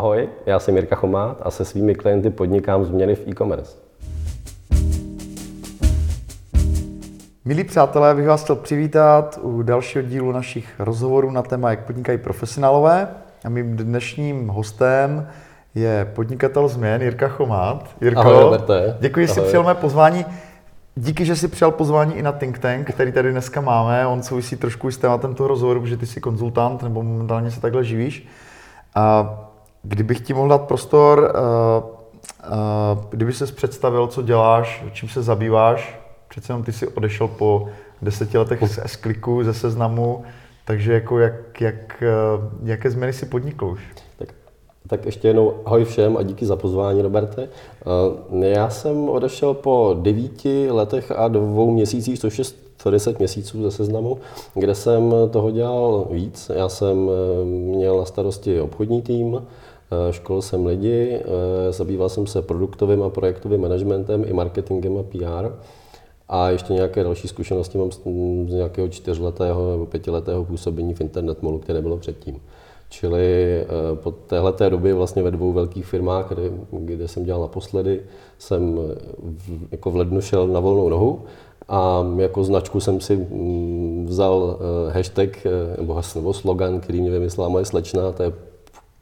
Ahoj, já jsem Jirka Chomát a se svými klienty podnikám změny v e-commerce. Milí přátelé, bych vás chtěl přivítat u dalšího dílu našich rozhovorů na téma, jak podnikají profesionálové. A mým dnešním hostem je podnikatel změn Jirka Chomát. Jirko, Ahoj, Roberte. děkuji, že jsi přijal mé pozvání. Díky, že jsi přijal pozvání i na Think Tank, který tady dneska máme. On souvisí trošku s tématem toho rozhovoru, protože ty jsi konzultant nebo momentálně se takhle živíš. A kdybych ti mohl dát prostor, uh, uh, kdyby ses představil, co děláš, čím se zabýváš, přece jenom ty jsi odešel po deseti letech z s ze seznamu, takže jako jak, jak, uh, jaké změny si podnikl už? Tak, tak ještě jednou ahoj všem a díky za pozvání, Roberte. Já jsem odešel po devíti letech a dvou měsících, což je 110 měsíců ze seznamu, kde jsem toho dělal víc. Já jsem eh, měl na starosti obchodní tým, eh, školil jsem lidi, eh, zabýval jsem se produktovým a projektovým managementem i marketingem a PR. A ještě nějaké další zkušenosti mám z z nějakého čtyřletého nebo pětiletého působení v Internet Mallu, které bylo předtím. Čili eh, po téhleté době vlastně ve dvou velkých firmách, kde, kde jsem dělal naposledy, jsem eh, v, jako v lednu šel na volnou nohu a jako značku jsem si mm, vzal eh, hashtag eh, nebo, nebo slogan, který mě vymyslela moje slečna, to je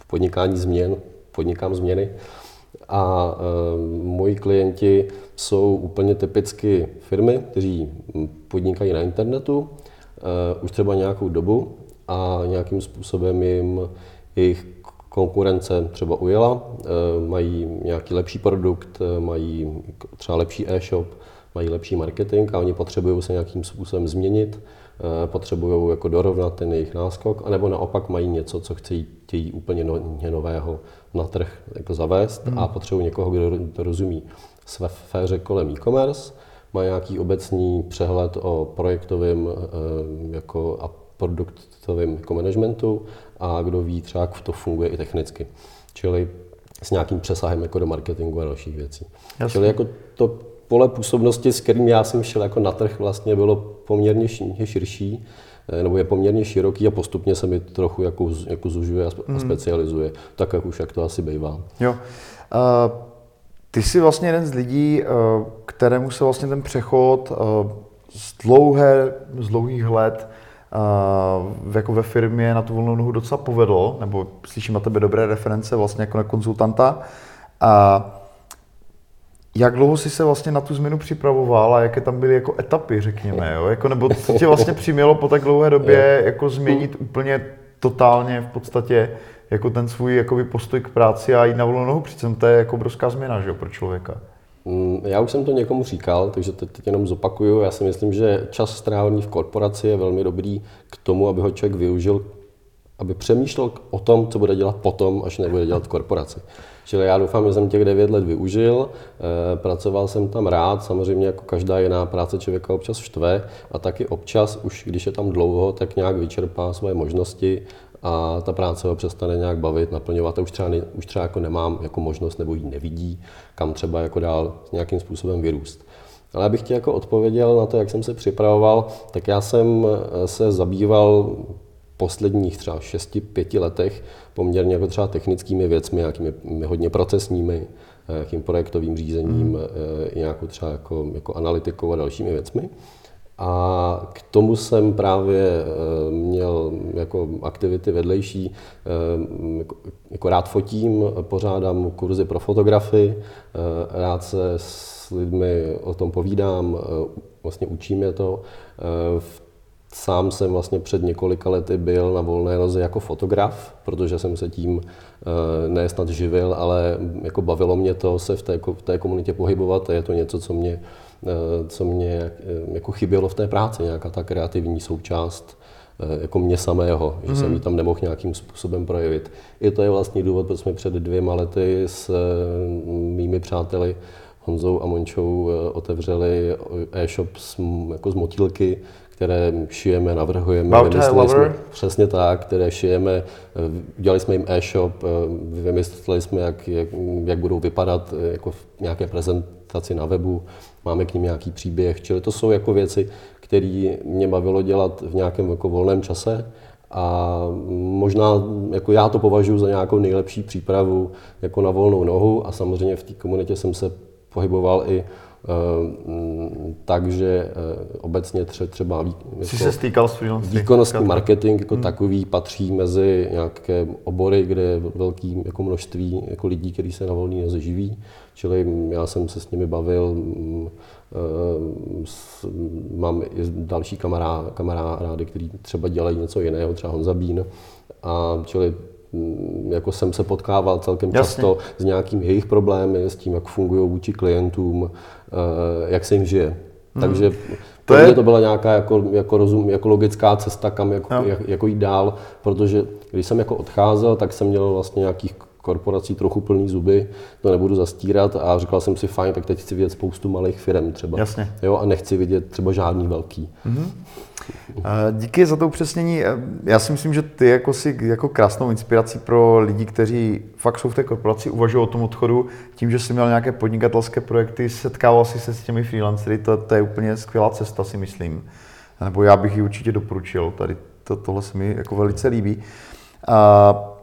podnikání změn, podnikám změny. A e, moji klienti jsou úplně typicky firmy, kteří podnikají na internetu e, už třeba nějakou dobu a nějakým způsobem jim jejich konkurence třeba ujela, e, mají nějaký lepší produkt, mají třeba lepší e-shop, mají lepší marketing a oni potřebují se nějakým způsobem změnit, potřebují jako dorovnat ten jejich náskok, anebo naopak mají něco, co chtějí, chtějí úplně no, nového na trh jako zavést hmm. a potřebují někoho, kdo to rozumí sféře kolem e-commerce, má nějaký obecný přehled o projektovém e, jako a produktovém jako managementu a kdo ví třeba, jak to funguje i technicky. Čili s nějakým přesahem jako do marketingu a dalších věcí. Jasně. Čili jako to pole působnosti, s kterým já jsem šel jako na trh, vlastně bylo poměrně širší, nebo je poměrně široký a postupně se mi trochu jako, jako zužuje a Hmm. specializuje, tak jak už jak to asi bývá. Jo. Uh, ty jsi vlastně jeden z lidí, uh, kterému se vlastně ten přechod uh, z, dlouhé, z dlouhých let uh, jako ve firmě na tu volnou nohu docela povedlo, nebo slyším na tebe dobré reference vlastně jako na konzultanta. A jak dlouho jsi se vlastně na tu změnu připravoval a jaké tam byly jako etapy, řekněme, jo? Jako, nebo co tě vlastně přimělo po tak dlouhé době jako změnit úplně totálně v podstatě jako ten svůj jakoby postoj k práci a jít na volnou nohu, přitom to je jako obrovská změna, že jo, pro člověka. Mm, Já už jsem to někomu říkal, takže teď, teď jenom zopakuju. Já si myslím, že čas strávený v korporaci je velmi dobrý k tomu, aby ho člověk využil, aby přemýšlel o tom, co bude dělat potom, až nebude dělat v korporaci. Čili já doufám, že jsem těch 9 let využil, eh, pracoval jsem tam rád, samozřejmě jako každá jiná práce člověka občas štve a taky občas, už když je tam dlouho, tak nějak vyčerpá svoje možnosti a ta práce ho přestane nějak bavit, naplňovat a už třeba, ne, už třeba jako nemám jako možnost nebo ji nevidí, kam třeba jako dál nějakým způsobem vyrůst. Ale abych ti jako odpověděl na to, jak jsem se připravoval, tak já jsem eh, se zabýval posledních třeba 6-5 letech poměrně jako třeba technickými věcmi, nějakými hodně procesními, eh, nějakým projektovým řízením, hmm. nějakou třeba jako, jako analytikou a dalšími věcmi. A k tomu jsem právě eh, měl jako aktivity vedlejší, eh, jako, jako rád fotím, pořádám kurzy pro fotografy, eh, rád se s lidmi o tom povídám, vlastně učím je to. Sám jsem vlastně před několika lety byl na volné noze jako fotograf, protože jsem se tím ne snad živil, ale jako bavilo mě to se v té, v té komunitě pohybovat a je to něco, co mě co mě jako chybělo v té práci, nějaká ta kreativní součást jako mě samého, že jsem ji tam nemohl nějakým způsobem projevit. I to je vlastně důvod, proč jsme před dvěma lety s mými přáteli Honzou a Mončou otevřeli e-shop s, jako z motýlky, které šijeme, navrhujeme, vymysleli jsme, přesně tak, které šijeme, udělali jsme jim e-shop, vymysleli jsme, jak, jak, jak budou vypadat jako v nějaké prezentaci na webu, máme k ním nějaký příběh, čili to jsou jako věci, které mě bavilo dělat v nějakém jako volném čase A možná jako já to považuji za nějakou nejlepší přípravu jako na volnou nohu a samozřejmě v té komunitě jsem se pohyboval i takže uh, obecně tře, třeba jako se stýkal s výkonnostní marketing jako hmm. takový patří mezi nějaké obory, kde je velký jako množství jako lidí, kteří se na volný noze živí. Čili já jsem se s nimi bavil, uh, mám i další kamarády, kamarády, kteří třeba dělají něco jiného, třeba Honza Bín. A čili Mm, jako jsem se potkával celkem Jasně. často s nějakými jejich problémy, s tím, jak fungují vůči klientům, eh, jak se jim žije. Hmm. Takže to, je... to byla nějaká jako, jako, rozum, jako logická cesta, kam jako, jak, jako jít dál, protože když jsem jako odcházel, tak jsem měl vlastně nějakých korporací trochu plný zuby, to nebudu zastírat a říkal jsem si fajn, tak teď chci vidět spoustu malých firm třeba. Jasně. Jo, a nechci vidět třeba žádný velký. Mm-hmm. Díky za to upřesnění. Já si myslím, že ty jako si jako krásnou inspirací pro lidi, kteří fakt jsou v té korporaci, uvažují o tom odchodu, tím, že jsi měl nějaké podnikatelské projekty, setkával si se s těmi freelancery, to, to je úplně skvělá cesta, si myslím. Nebo já bych ji určitě doporučil, tady to, tohle se mi jako velice líbí. A,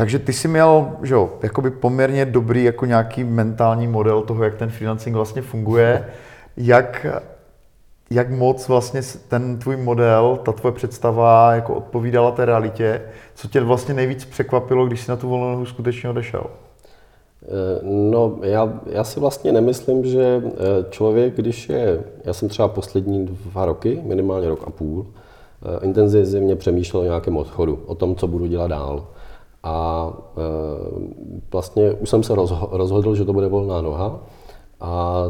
takže ty jsi měl, že jo, jakoby poměrně dobrý jako nějaký mentální model toho, jak ten freelancing vlastně funguje. Jak jak moc vlastně ten tvůj model, ta tvoje představa jako odpovídala té realitě, co tě vlastně nejvíc překvapilo, když jsi na tu volnou skutečně odešel? Eh, no, já, já si vlastně nemyslím, že eh, člověk, když je, já jsem třeba poslední dva roky, minimálně rok a půl, eh, intenzivně přemýšlel o nějakém odchodu, o tom, co budu dělat dál. A vlastně už jsem se rozhodl, že to bude volná noha. A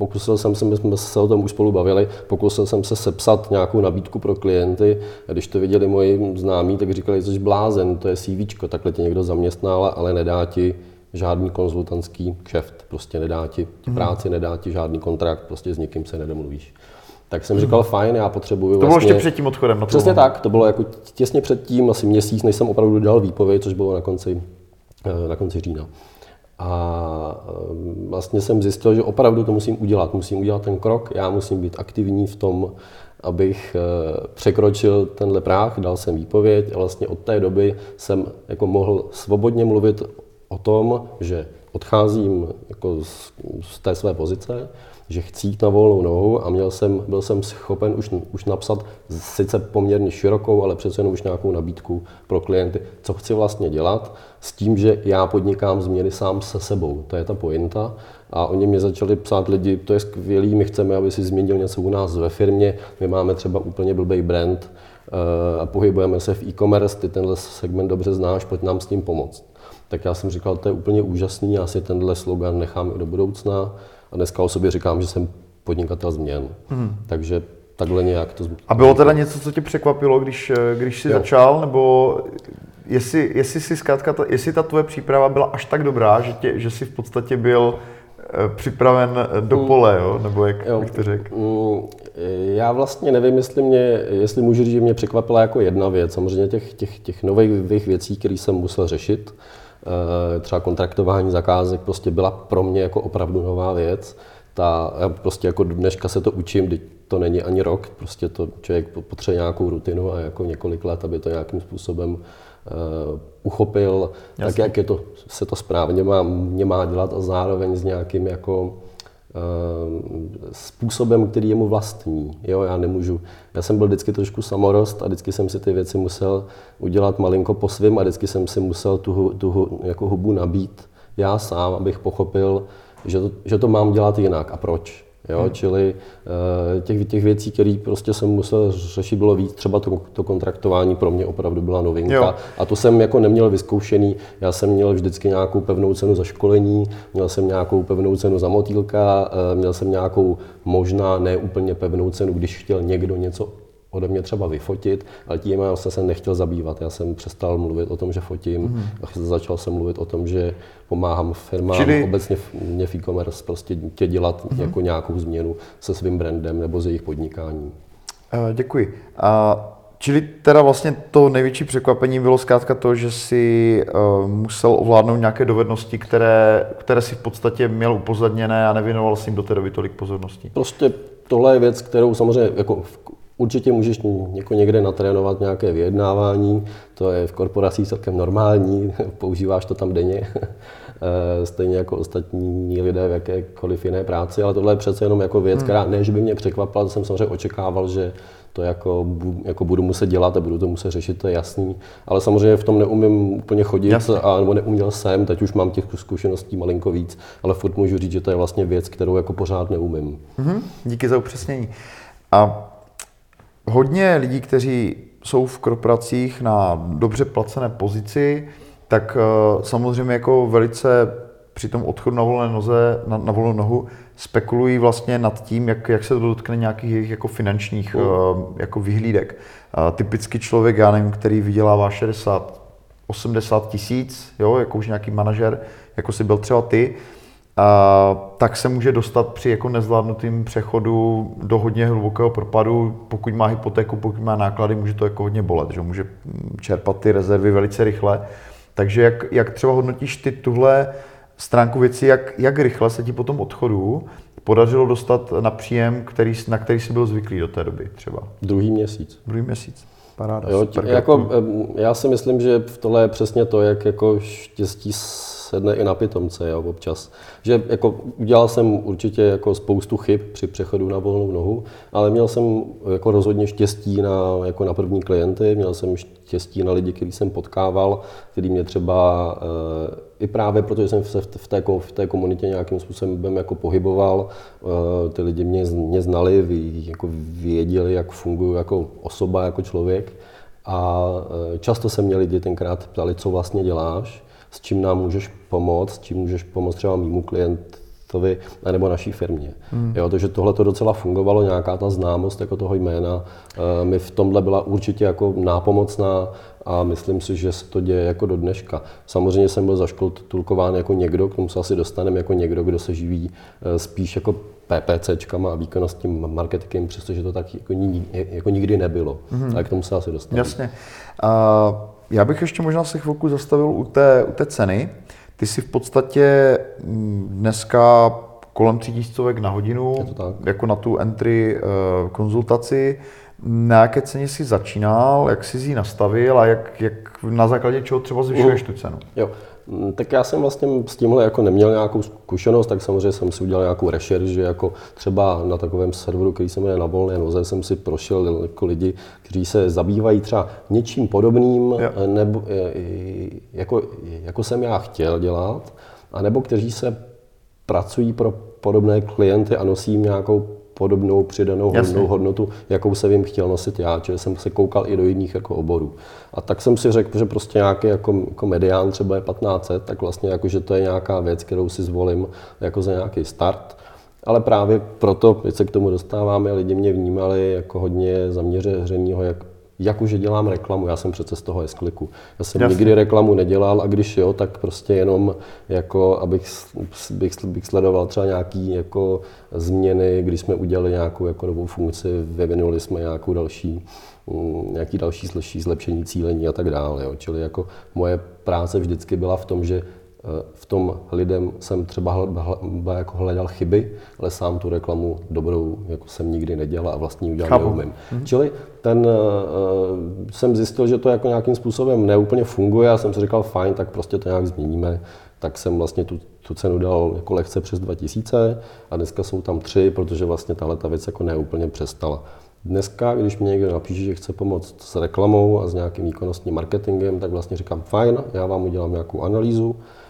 Pokusil jsem se, my jsme se o tom už spolu bavili, pokusil jsem se sepsat nějakou nabídku pro klienty. Když to viděli moji známí, tak říkali, jsi blázen, to je CV, takhle tě někdo zaměstnal, ale nedá ti žádný konzultantský kšeft, prostě nedá ti práci, nedá ti žádný kontrakt, prostě s nikým se nedomluvíš. Tak jsem říkal, fajn, já potřebuju To bylo vlastně... ještě před tím odchodem. Na Přesně tak, to bylo jako těsně před tím, asi měsíc, než jsem opravdu dal výpověď, což bylo na konci, eh, na konci října. A ehm, vlastně jsem zjistil, že opravdu to musím udělat. Musím udělat ten krok, já musím být aktivní v tom, abych eh, překročil tenhle práh, dal jsem výpověď a vlastně od té doby jsem jako mohl svobodně mluvit o tom, že odcházím jako z, z té své pozice, že chci jít na volnou nohu a měl jsem, byl jsem schopen už, už napsat sice poměrně širokou, ale přece jenom už nějakou nabídku pro klienty, co chci vlastně dělat, s tím, že já podnikám změny sám se sebou. To je ta pointa. A oni mě začali psát lidi, to je skvělý, my chceme, aby si změnil něco u nás ve firmě, my máme třeba úplně blbý brand eh, a pohybujeme se v e-commerce, ty tenhle segment dobře znáš, pojď nám s tím pomoct. Tak já jsem říkal, to je úplně úžasný, já si tenhle slogan nechám i do budoucna a dneska o sobě říkám, že jsem podnikatel změn. Hmm. Takže takhle nějak to... A bylo teda něco, co tě překvapilo, když, když jsi jo. začal, nebo jestli, jestli, si zkrátka, ta, jestli ta tvoje příprava byla až tak dobrá, že, tě, že jsi v podstatě byl eh, připraven do hmm. pole, jo? nebo jak jo. bych to řekl? Hmm, já vlastně nevím, jestli, mě, jestli můžu říct, že mě překvapila jako jedna věc. Samozřejmě těch, těch, těch nových věcí, které jsem musel řešit, Eh, třeba kontraktování zakázek prostě byla pro mě jako opravdu nová věc. Ta, já prostě jako dneška se to učím, teď to není ani rok, prostě to člověk potřebuje nějakou rutinu a jako několik let, aby to nějakým způsobem uh, uchopil, Jasně. tak jak je to, se to správně má, mě má dělat a zároveň s nějakým jako Eh, způsobem, který je mu vlastní. Jo, já nemůžu, já jsem byl vždycky trošku samorost a vždycky jsem si ty věci musel udělat malinko po svém a vždycky jsem si musel tu, tu jako hubu nabít já sám, abych pochopil, že to, že to mám dělat jinak a proč. Jo? Hmm. Čili eh, těch, těch věcí, které prostě jsem musel řešit, bylo víc. Třeba to, to kontraktování pro mě opravdu byla novinka. Jo. A to jsem jako neměl vyzkoušený. Já jsem měl vždycky nějakou pevnou cenu za školení, měl jsem nějakou pevnou cenu za motýlka, eh, měl jsem nějakou možná neúplně pevnou cenu, když chtěl někdo něco ode mě třeba vyfotit, ale tím já jsem se nechtěl zabývat. Já jsem přestal mluvit o tom, že fotím mm. a začal jsem mluvit o tom, že pomáhám firmám, Čili... obecně mě v e-commerce prostě tě dělat mm. jako nějakou změnu se svým brandem nebo s jejich podnikáním. Uh, děkuji. Uh, čili teda vlastně to největší překvapení bylo zkrátka to, že si uh, musel ovládnout nějaké dovednosti, které, které si v podstatě měl upozadněné a nevěnoval si jim do té doby tolik pozornosti. Prostě tohle je věc, kterou samozřejmě jako Určitě můžeš jako někde natrénovat nějaké vyjednávání, to je v korporacích celkem normální, používáš to tam denně, stejně jako ostatní lidé v jakékoliv jiné práci, ale tohle je přece jenom jako věc, hmm. která ne, že by mě překvapila, to jsem samozřejmě očekával, že to jako, jako budu muset dělat a budu to muset řešit, to je jasný. Ale samozřejmě v tom neumím úplně chodit, Jasně. a, nebo neuměl jsem, teď už mám těch zkušeností malinko víc, ale furt můžu říct, že to je vlastně věc, kterou jako pořád neumím. Mm-hmm. Díky za upřesnění. A hodně lidí, kteří jsou v korporacích na dobře placené pozici, tak uh, samozřejmě jako velice při tom odchodu na volné noze, na, na volnou nohu, spekulují vlastně nad tím, jak, jak se to dotkne nějakých jejich jako finančních uh, jako vyhlídek. Uh, typicky člověk, já nevím, který vydělává 60, 80 tisíc, jo, jako už nějaký manažer, jako si byl třeba ty, a, tak se může dostat při jako nezvládnutým přechodu do hodně hlubokého propadu. Pokud má hypotéku, pokud má náklady, může to jako hodně bolet, že může čerpat ty rezervy velice rychle. Takže jak, jak třeba hodnotíš ty tuhle stránku věci, jak, jak rychle se ti po tom odchodu podařilo dostat na příjem, který, na který jsi byl zvyklý do té doby třeba? Druhý měsíc. Druhý měsíc. Paráda, jo, super, jako, já si myslím, že v tohle je přesně to, jak jako štěstí sedne i na pitomce jo, občas. Že jako udělal jsem určitě jako spoustu chyb při přechodu na volnou nohu, ale měl jsem jako rozhodně štěstí na, jako na první klienty, měl jsem štěstí na lidi, který jsem potkával, který mě třeba e, i právě protože jsem se v té, v té komunitě nějakým způsobem jako pohyboval, e, ty lidi mě, mě znali, jako věděli, jak funguji jako osoba, jako člověk. A e, často se mě lidi tenkrát ptali, co vlastně děláš s čím nám můžeš pomoct, s čím můžeš pomoct třeba mýmu klientovi nebo naší firmě. Hmm. Jo, takže tohle to docela fungovalo, nějaká ta známost jako toho jména eh, mi v tomhle byla určitě jako nápomocná a myslím si, že se to děje jako do dneška. Samozřejmě jsem byl zaškoltulkován jako někdo, k tomu se asi dostaneme jako někdo, kdo se živí eh, spíš jako PPCčkama a výkonnostním marketingem, přestože to tak jako, jako nikdy nebylo. Mm-hmm. Ale k tomu se asi dostaneme. Jasně. Uh... Já bych ještě možná se chvilku zastavil u té, u té ceny. Ty si v podstatě mm, dneska kolem tří tisícovek na hodinu, jako na tu entry uh, konzultaci. Na jaké ceně jsi začínal, jak jsi ji nastavil a jak, jak na základě čeho třeba zvyšuješ tu cenu? Jo. Mm, tak já jsem vlastně s tímhle jako neměl nějakou zkušenost, tak samozřejmě jsem si udělal nějakou rešerš, že jako třeba na takovém serveru, který se jmenuje Na volné noze, jsem si prošel jako lidi, kteří se zabývají třeba něčím podobným, jo. nebo jako, jako jsem já chtěl dělat, anebo kteří se pracují pro podobné klienty a nosí nějakou podobnou přidanou Jasně. hodnotu, jakou jsem jim chtěl nosit já, čili jsem se koukal i do jiných jako oborů. A tak jsem si řekl, že prostě nějaký jako, jako medián třeba je 1500, tak vlastně jako, že to je nějaká věc, kterou si zvolím jako za nějaký start. Ale právě proto, když se k tomu dostáváme, lidi mě vnímali jako hodně zaměřeného, jak jak už dělám reklamu, já jsem přece z toho S-kliku. Já jsem Jasně. nikdy reklamu nedělal a když jo, tak prostě jenom jako, abych bych, bych sledoval třeba nějaký jako změny, když jsme udělali nějakou jako novou funkci, vyvinuli jsme nějakou další, mm, nějaký další zlepšení cílení a tak dále. Jo. Čili jako moje práce vždycky byla v tom, že v tom lidem jsem třeba jako hledal chyby, ale sám tu reklamu dobrou jako jsem nikdy nedělal a vlastně udělat neumím. Mm-hmm. Čili ten, uh, jsem zjistil, že to jako nějakým způsobem neúplně funguje a jsem si říkal, fajn, tak prostě to nějak změníme. Tak jsem vlastně tu, tu cenu dal jako lehce přes 2000 a dneska jsou tam tři, protože vlastně tahle ta věc jako neúplně přestala. Dneska, když mě někdo napíše, že chce pomoct s reklamou a s nějakým výkonnostním marketingem, tak vlastně říkám, fajn, já vám udělám nějakou analýzu, Eh,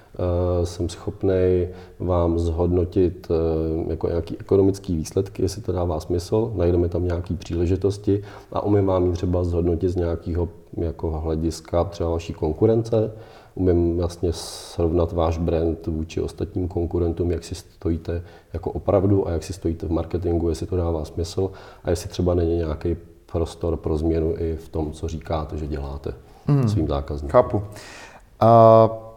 jsem schopný vám zhodnotit eh, jako nějaký ekonomický výsledky, jestli to dává smysl, najdeme tam nějaké příležitosti a umím vám ji třeba zhodnotit z nějakého jako hlediska třeba vaší konkurence, umím vlastně srovnat váš brand vůči ostatním konkurentům, jak si stojíte jako opravdu a jak si stojíte v marketingu, jestli to dává smysl a jestli třeba není nějaký prostor pro změnu i v tom, co říkáte, že děláte mm. svým zákazníkům. Chápu. Uh...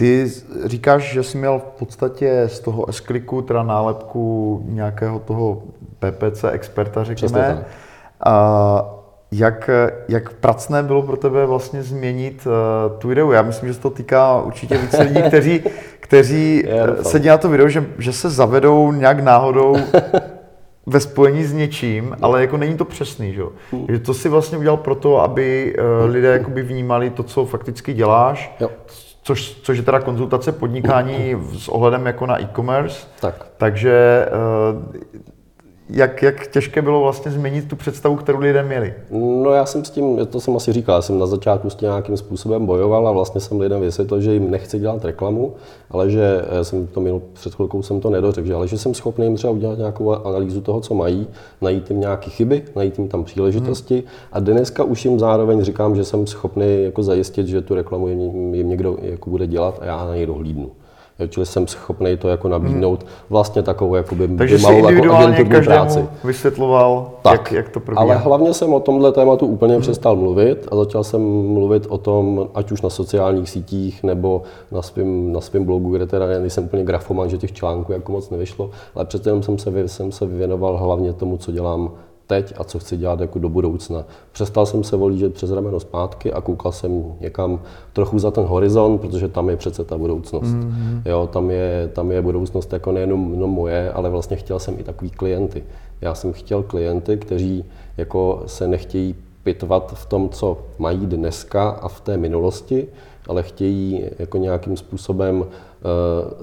Ty říkáš, že jsi měl v podstatě z toho s teda nálepku nějakého toho PPC experta, řekněme. A jak, jak pracné bylo pro tebe vlastně změnit uh, tu ideu? Já myslím, že se to týká určitě více lidí, kteří, kteří sedí na to video, že, že se zavedou nějak náhodou ve spojení s něčím, ale jako není to přesný, že jo. Takže to si vlastně udělal proto, aby uh, lidé jakoby vnímali to, co fakticky děláš, Jo. Což, což je teda konzultace podnikání s ohledem jako na e-commerce. Tak. Takže uh, jak, jak těžké bylo vlastně změnit tu představu, kterou lidé měli? No já jsem s tím, to jsem asi říkal, já jsem na začátku s tím nějakým způsobem bojoval a vlastně jsem lidem vysvětlil, že jim nechci dělat reklamu, ale že já jsem to měl, před chvilkou jsem to nedořekl, že, ale že jsem schopný jim třeba udělat nějakou analýzu toho, co mají, najít jim nějaké chyby, najít jim tam příležitosti hmm. a dneska už jim zároveň říkám, že jsem schopný jako zajistit, že tu reklamu jim, jim někdo jako bude dělat a já na něj dohlídnu. Čili jsem schopný to jako nabídnout vlastně takovou jakoby Takže malou jako individuálně agenturní každému práci. vysvětloval, Tak, jak, jak to probíhá. Ale hlavně jsem o tomhle tématu úplně hmm. přestal mluvit a začal jsem mluvit o tom, ať už na sociálních sítích nebo na svém na svým blogu, kde teda nejsem úplně grafoman, že těch článků jako moc nevyšlo, ale přece jsem se, jsem se věnoval hlavně tomu, co dělám teď a co chci dělat jako do budoucna. Přestal jsem se volížet přes rameno zpátky a koukal jsem někam trochu za ten horizont, protože tam je přece ta budoucnost. Mm-hmm. Jo, tam je, tam je budoucnost jako nejenom no moje, ale vlastně chtěl jsem i takový klienty. Já jsem chtěl klienty, kteří jako se nechtějí pitvat v tom, co mají dneska a v té minulosti, ale chtějí jako nějakým způsobem eh,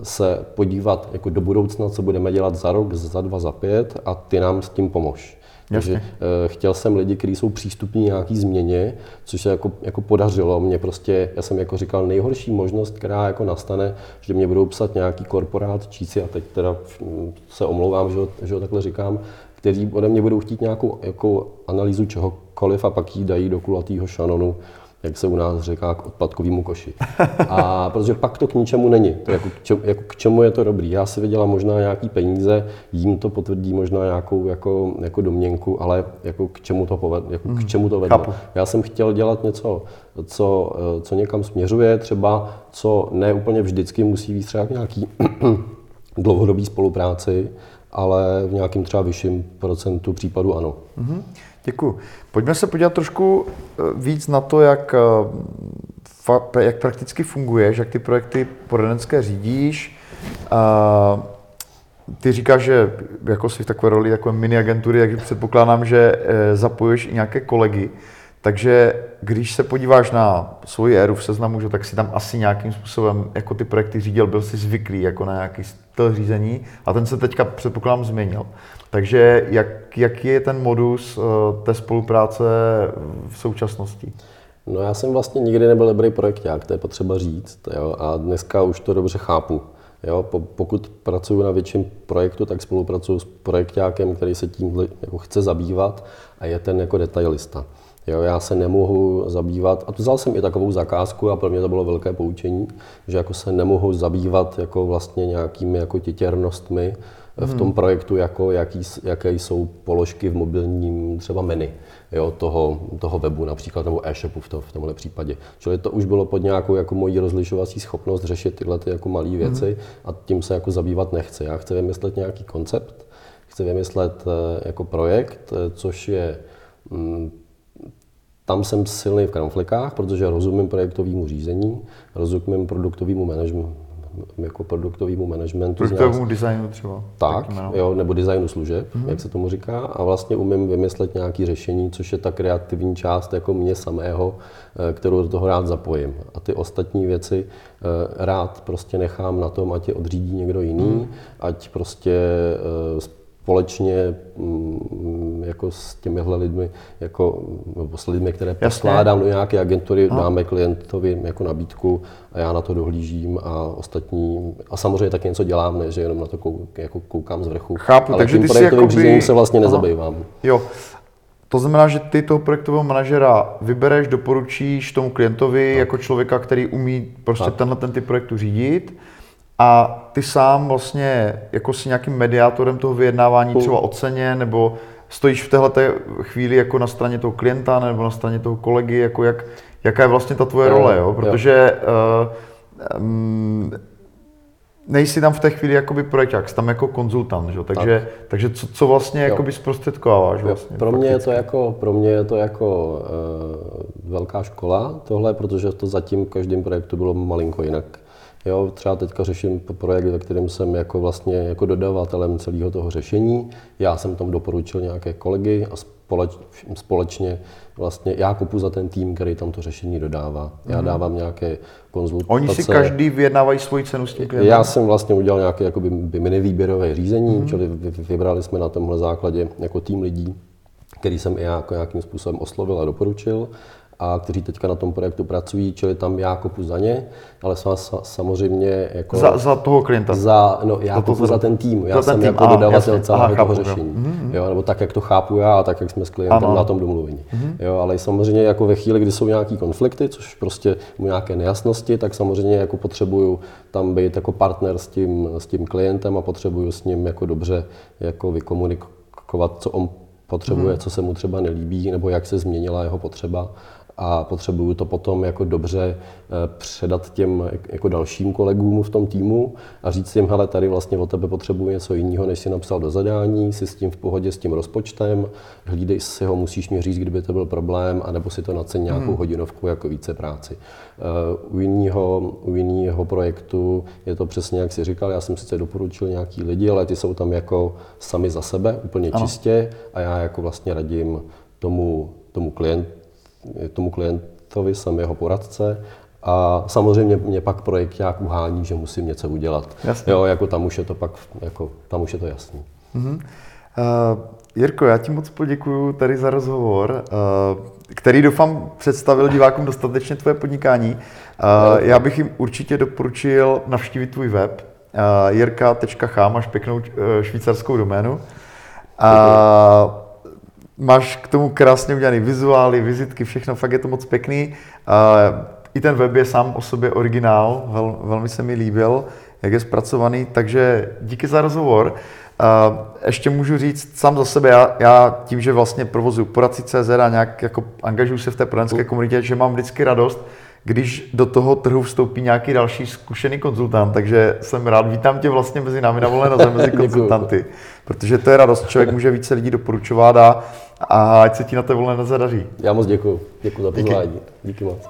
se podívat jako do budoucna, co budeme dělat za rok, za dva, za pět a ty nám s tím pomož. Takže eh, chtěl jsem lidi, kteří jsou přístupní nějaký změně, což se jako, jako podařilo. Mě prostě, já jsem jako říkal, nejhorší možnost, která jako nastane, že mě budou psat nějaký korporát číci, a teď teda se omlouvám, že, ho- že ho takhle říkám, kteří ode mě budou chtít nějakou jako analýzu čehokoliv a pak ji dají do kulatého šanonu, jak se u nás říká, k odpadkovému koši. A protože pak to k ničemu není. To jako, k čemu, jako k čemu je to dobrý? Já si vydělám možná nějaký peníze, jim to potvrdí možná nějakou jako, jako domněnku, ale jako k čemu to poved, jako k čemu to vedlo? Já jsem chtěl dělat něco, co, co někam směřuje, třeba co ne úplně vždycky musí být třeba nějaký dlouhodobý spolupráci, ale v nějakém třeba vyšším procentu případů ano. Mhm, Děkuji. Pojďme se podívat trošku eh, víc na to, jak, eh, jak prakticky funguješ, jak ty projekty poradenské řídíš. A ty říkáš, že jako jsi v takové roli takové mini agentury, takže předpokládám, že eh, zapojuješ i nějaké kolegy. Takže když se podíváš na svoji éru v seznamu, že, tak si tam asi nějakým způsobem jako ty projekty řídil, byl si zvyklý jako na nějaký styl řízení a ten se teďka předpokládám změnil. Takže jak, jaký je ten modus eh, té spolupráce v současnosti? No já jsem vlastně nikdy nebyl dobrý projekták, to je potřeba říct, jo, a dneska už to dobře chápu. Jo, po, pokud pracuji na větším projektu, tak spolupracuji s projektákem, který se tím jako chce zabývat a je ten jako detailista. Jo, já se nemohu zabývat, a to vzal jsem i takovou zakázku a pro mě to bylo velké poučení, že jako se nemohu zabývat jako vlastně nějakými jako titěrnostmi v tom projektu, jako jaký, jaké jsou položky v mobilním třeba menu jo, toho, toho webu například, nebo e-shopu v, to, v tomhle případě. Čili to už bylo pod nějakou jako mojí rozlišovací schopnost řešit tyhle ty jako malé věci a tím se jako zabývat nechci. Já chci vymyslet nějaký koncept, chci vymyslet eh, jako projekt, eh, což je mm, tam jsem silný v konflikách, protože rozumím projektovému řízení, rozumím produktovému managementu, jako produktovému managementu. Produktovému designu třeba. tak, taky jméno. jo, nebo designu služeb, mm-hmm. jak se tomu říká, a vlastně umím vymyslet nějaké řešení, což je ta kreativní část jako mě samého, eh, kterou do toho rád zapojím. A ty ostatní věci eh, rád prostě nechám na tom, ať je odřídí někdo jiný, mm. ať prostě eh, společně mm, jako s těmihle lidmi, jako, nebo s lidmi, které poskládám do nějaké agentury, dáme klientovi jako nabídku a já na to dohlížím a ostatní, a samozřejmě taky něco dělám, ne, že jenom na to kou, jako koukám z vrchu, Chápu, ale takže tím ty jsi projektovým jakoby- řízením se vlastně Aha. nezabývám. Jo. To znamená, že ty toho projektového manažera vybereš, doporučíš tomu klientovi tak. jako člověka, který umí prostě Tak. tenhle ten typ projektu řídit a ty sám vlastně jako si nějakým mediátorem toho vyjednávání třeba o ceně nebo stojíš v téhle chvíli jako na straně toho klienta nebo na straně toho kolegy, jako jak, jaká je vlastně ta tvoje Jo, role, jo? jo. Protože uh, um, nejsi tam v té chvíli jakoby projekták, jsi tam jako konzultant, že? takže, tak. takže co, co vlastně Jo. jakoby zprostředkováváš vlastně? Pro mě, je to jako, pro mě je to jako uh, velká škola tohle, protože to zatím v každém projektu bylo malinko jinak. Jo, třeba teďka řeším projekt, ve kterém jsem jako vlastně jako dodavatelem celého toho řešení. Já jsem tam doporučil nějaké kolegy a společ, společně vlastně já kupu za ten tým, který tam to řešení dodává. Já dávám nějaké konzultace. Oni si každý vyjednávají svoji cenu s tím klientem? Já jsem vlastně udělal nějaké jakoby, mini výběrové řízení, mm-hmm. čili vybrali jsme na tomhle základě jako tým lidí, který jsem i já jako nějakým způsobem oslovil a doporučil a kteří teďka na tom projektu pracují, čili tam já kopu za ně, ale samozřejmě jako... Za, za toho klienta? Za, no, já za kopu za ten tým. Já jsem tým. jako aha, dodavatel celého aha, toho chápu, řešení. Jo. Mm-hmm. jo. nebo tak, jak to chápu já a tak, jak jsme s klientem ano. na tom domluvení. Mm-hmm. Jo, ale samozřejmě jako ve chvíli, kdy jsou nějaký konflikty, což prostě nějaké nejasnosti, tak samozřejmě jako potřebuju tam být jako partner s tím, s tím klientem a potřebuju s ním jako dobře jako vykomunikovat, co on potřebuje, mm-hmm. co se mu třeba nelíbí, nebo jak se změnila jeho potřeba a potřebuju to potom jako dobře eh, předat těm jako dalším kolegům v tom týmu a říct jim, hele, tady vlastně od tebe potřebuji něco jiného, než si napsal do zadání, si s tím v pohodě s tím rozpočtem, hlídej si ho, musíš mi říct, kdyby to byl problém, anebo si to nacen nějakou hmm. hodinovku jako více práci. Eh, u jiného, u jiného projektu je to přesně, jak si říkal, já jsem sice doporučil nějaký lidi, ale ty jsou tam jako sami za sebe, úplně ano. čistě a já jako vlastně radím tomu, tomu klientu, tomu klientovi, jsem jeho poradce a samozřejmě mě pak projekt nějak uhání, že musím něco udělat. Jasně. Jo, jako tam už je to pak, jako, tam už je to jasný. Mm-hmm. Uh, Jirko, já ti moc poděkuji tady za rozhovor, uh, který doufám představil divákům dostatečně tvoje podnikání. Uh, já bych jim určitě doporučil navštívit tvůj web uh, jirka.ch, máš pěknou švýcarskou doménu. Uh, Máš k tomu krásně udělaný vizuály, vizitky, všechno, fakt je to moc pěkný. I ten web je sám o sobě originál, vel, velmi se mi líbil, jak je zpracovaný, takže díky za rozhovor. Ještě můžu říct sám za sebe, já, já tím, že vlastně provozuju poradci.cz a nějak jako angažuju se v té poradenské komunitě, že mám vždycky radost, když do toho trhu vstoupí nějaký další zkušený konzultant, takže jsem rád, vítám tě vlastně mezi námi na volné noze, mezi konzultanty, protože to je radost, člověk může více lidí doporučovat a, a ať se ti na té volné noze daří. Já moc děkuji, děkuji za pozvání, díky, díky moc.